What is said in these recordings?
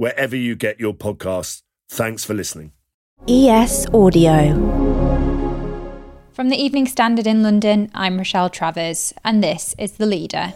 wherever you get your podcasts. Thanks for listening. ES Audio. From the Evening Standard in London, I'm Rochelle Travers, and this is The Leader.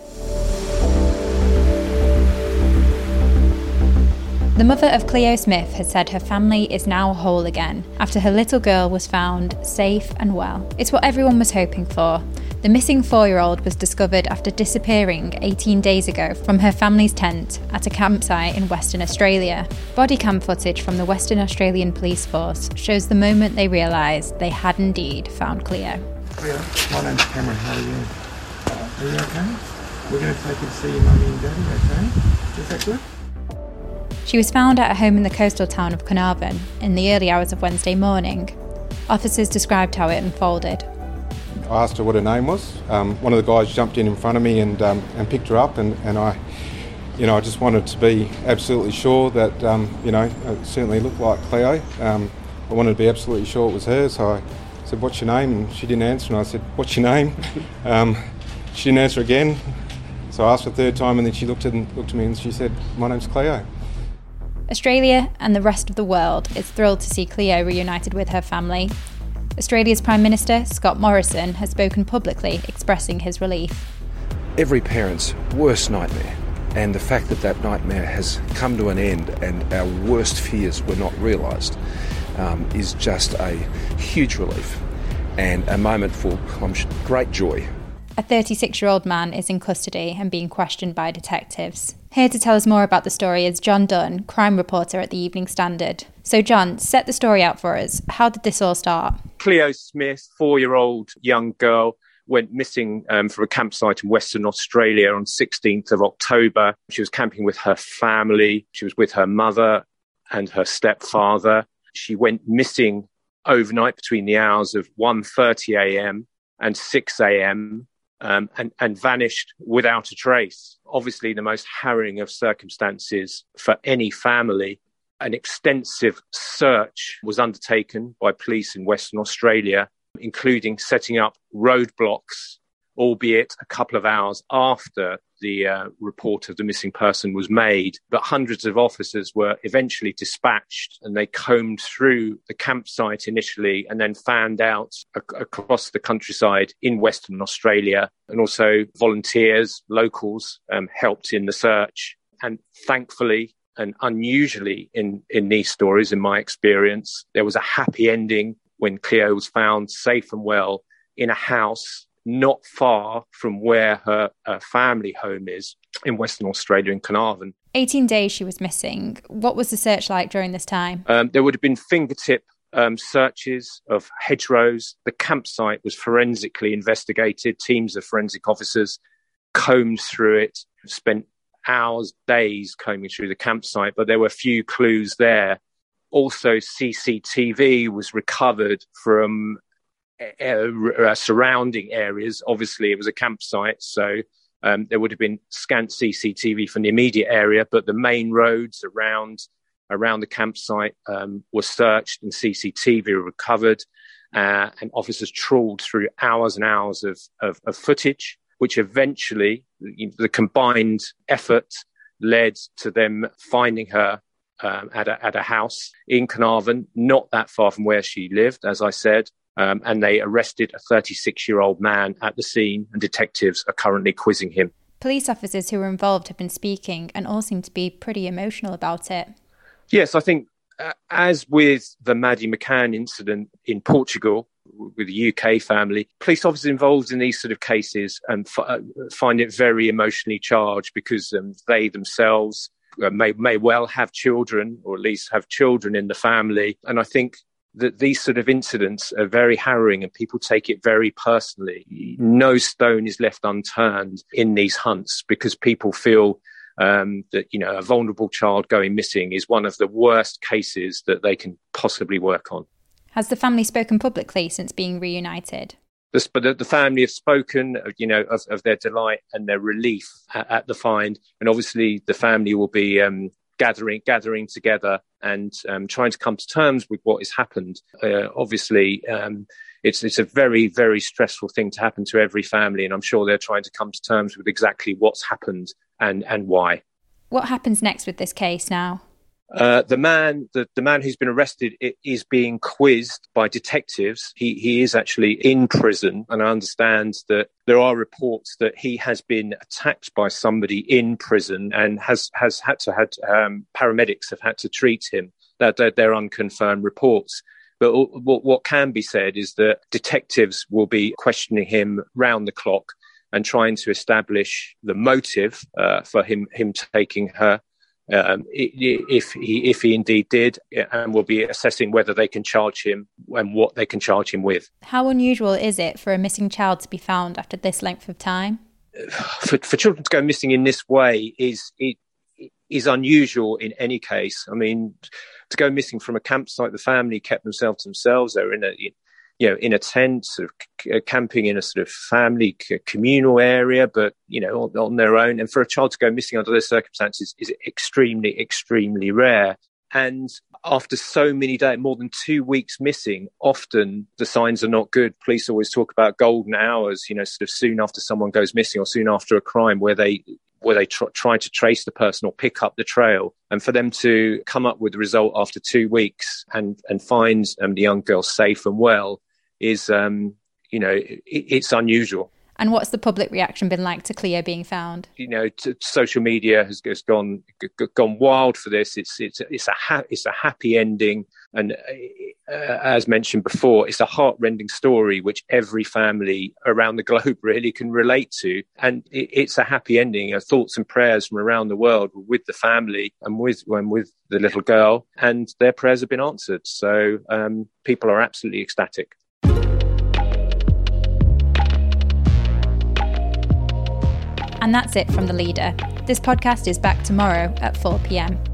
The mother of Cleo Smith has said her family is now whole again after her little girl was found safe and well. It's what everyone was hoping for. The missing four year old was discovered after disappearing 18 days ago from her family's tent at a campsite in Western Australia. Body cam footage from the Western Australian Police Force shows the moment they realised they had indeed found Cleo. Cleo, my name's Cameron. How are you? Are you okay? We're going to take you to see your mummy and daddy, okay? Is that good? She was found at a home in the coastal town of Carnarvon in the early hours of Wednesday morning. Officers described how it unfolded. I asked her what her name was. Um, one of the guys jumped in in front of me and, um, and picked her up, and, and I, you know, I just wanted to be absolutely sure that, um, you know, it certainly looked like Cleo. Um, I wanted to be absolutely sure it was her, so I said, "What's your name?" And she didn't answer, and I said, "What's your name?" Um, she didn't answer again, so I asked her a third time, and then she looked at, looked at me and she said, "My name's Cleo." Australia and the rest of the world is thrilled to see Cleo reunited with her family. Australia's Prime Minister, Scott Morrison, has spoken publicly expressing his relief. Every parent's worst nightmare, and the fact that that nightmare has come to an end and our worst fears were not realised, um, is just a huge relief and a moment for great joy. A 36 year old man is in custody and being questioned by detectives. Here to tell us more about the story is John Dunne, crime reporter at the Evening Standard. So, John, set the story out for us. How did this all start? Cleo Smith, four year old young girl, went missing um, from a campsite in Western Australia on 16th of October. She was camping with her family. She was with her mother and her stepfather. She went missing overnight between the hours of 1.30 a.m. and 6 a.m um, and, and vanished without a trace. Obviously, the most harrowing of circumstances for any family. An extensive search was undertaken by police in Western Australia, including setting up roadblocks, albeit a couple of hours after the uh, report of the missing person was made. But hundreds of officers were eventually dispatched and they combed through the campsite initially and then fanned out ac- across the countryside in Western Australia. And also volunteers, locals, um, helped in the search. And thankfully, and unusually in, in these stories, in my experience, there was a happy ending when Cleo was found safe and well in a house not far from where her uh, family home is in Western Australia in Carnarvon. 18 days she was missing. What was the search like during this time? Um, there would have been fingertip um, searches of hedgerows. The campsite was forensically investigated. Teams of forensic officers combed through it, spent hours, days combing through the campsite, but there were few clues there. Also, CCTV was recovered from uh, surrounding areas. Obviously, it was a campsite, so um, there would have been scant CCTV from the immediate area, but the main roads around around the campsite um, were searched and CCTV recovered, uh, and officers trawled through hours and hours of, of, of footage, which eventually the combined effort led to them finding her um, at, a, at a house in Carnarvon, not that far from where she lived, as I said, um, and they arrested a 36 year old man at the scene, and detectives are currently quizzing him. Police officers who were involved have been speaking and all seem to be pretty emotional about it. Yes, I think uh, as with the Maddie McCann incident in Portugal with the UK family, police officers involved in these sort of cases and f- uh, find it very emotionally charged because um, they themselves uh, may may well have children or at least have children in the family, and I think that these sort of incidents are very harrowing and people take it very personally. No stone is left unturned in these hunts because people feel um, that you know a vulnerable child going missing is one of the worst cases that they can possibly work on. Has the family spoken publicly since being reunited? The, but the family have spoken, you know, of, of their delight and their relief at, at, the find, and obviously the family will be um, gathering gathering together and um, trying to come to terms with what has happened. Uh, obviously, um, it's it's a very very stressful thing to happen to every family, and I'm sure they're trying to come to terms with exactly what's happened and and why. What happens next with this case now? Uh, the man, the, the man who's been arrested is being quizzed by detectives. He he is actually in prison, and I understand that there are reports that he has been attacked by somebody in prison and has has had to had um, paramedics have had to treat him. That they're, they're unconfirmed reports. But what, what can be said is that detectives will be questioning him round the clock and trying to establish the motive uh, for him him taking her um, if he if he indeed did, and we'll be assessing whether they can charge him and what they can charge him with. How unusual is it for a missing child to be found after this length of time? For, for children to go missing in this way is it is unusual in any case. I mean, to go missing from a campsite, the family kept themselves to themselves. They're in a you know, in a tent, sort of camping in a sort of family communal area, but you know, on, on, their own. And for a child to go missing under those circumstances is extremely, extremely rare. And after so many days, more than two weeks missing, often the signs are not good. Police always talk about golden hours, you know, sort of soon after someone goes missing or soon after a crime where they where they tr- try to trace the person or pick up the trail. And for them to come up with the result after two weeks and, and find um, the young girl safe and well is, um, you know, it, it's unusual. And what's the public reaction been like to Cleo being found? You know, t- social media has, has gone g- gone wild for this. It's it's it's a ha- it's a happy ending, and uh, as mentioned before, it's a heartrending story which every family around the globe really can relate to. And it, it's a happy ending. Know, thoughts and prayers from around the world with the family and with and with the little girl, and their prayers have been answered. So um, people are absolutely ecstatic. And that's it from The Leader. This podcast is back tomorrow at 4 pm.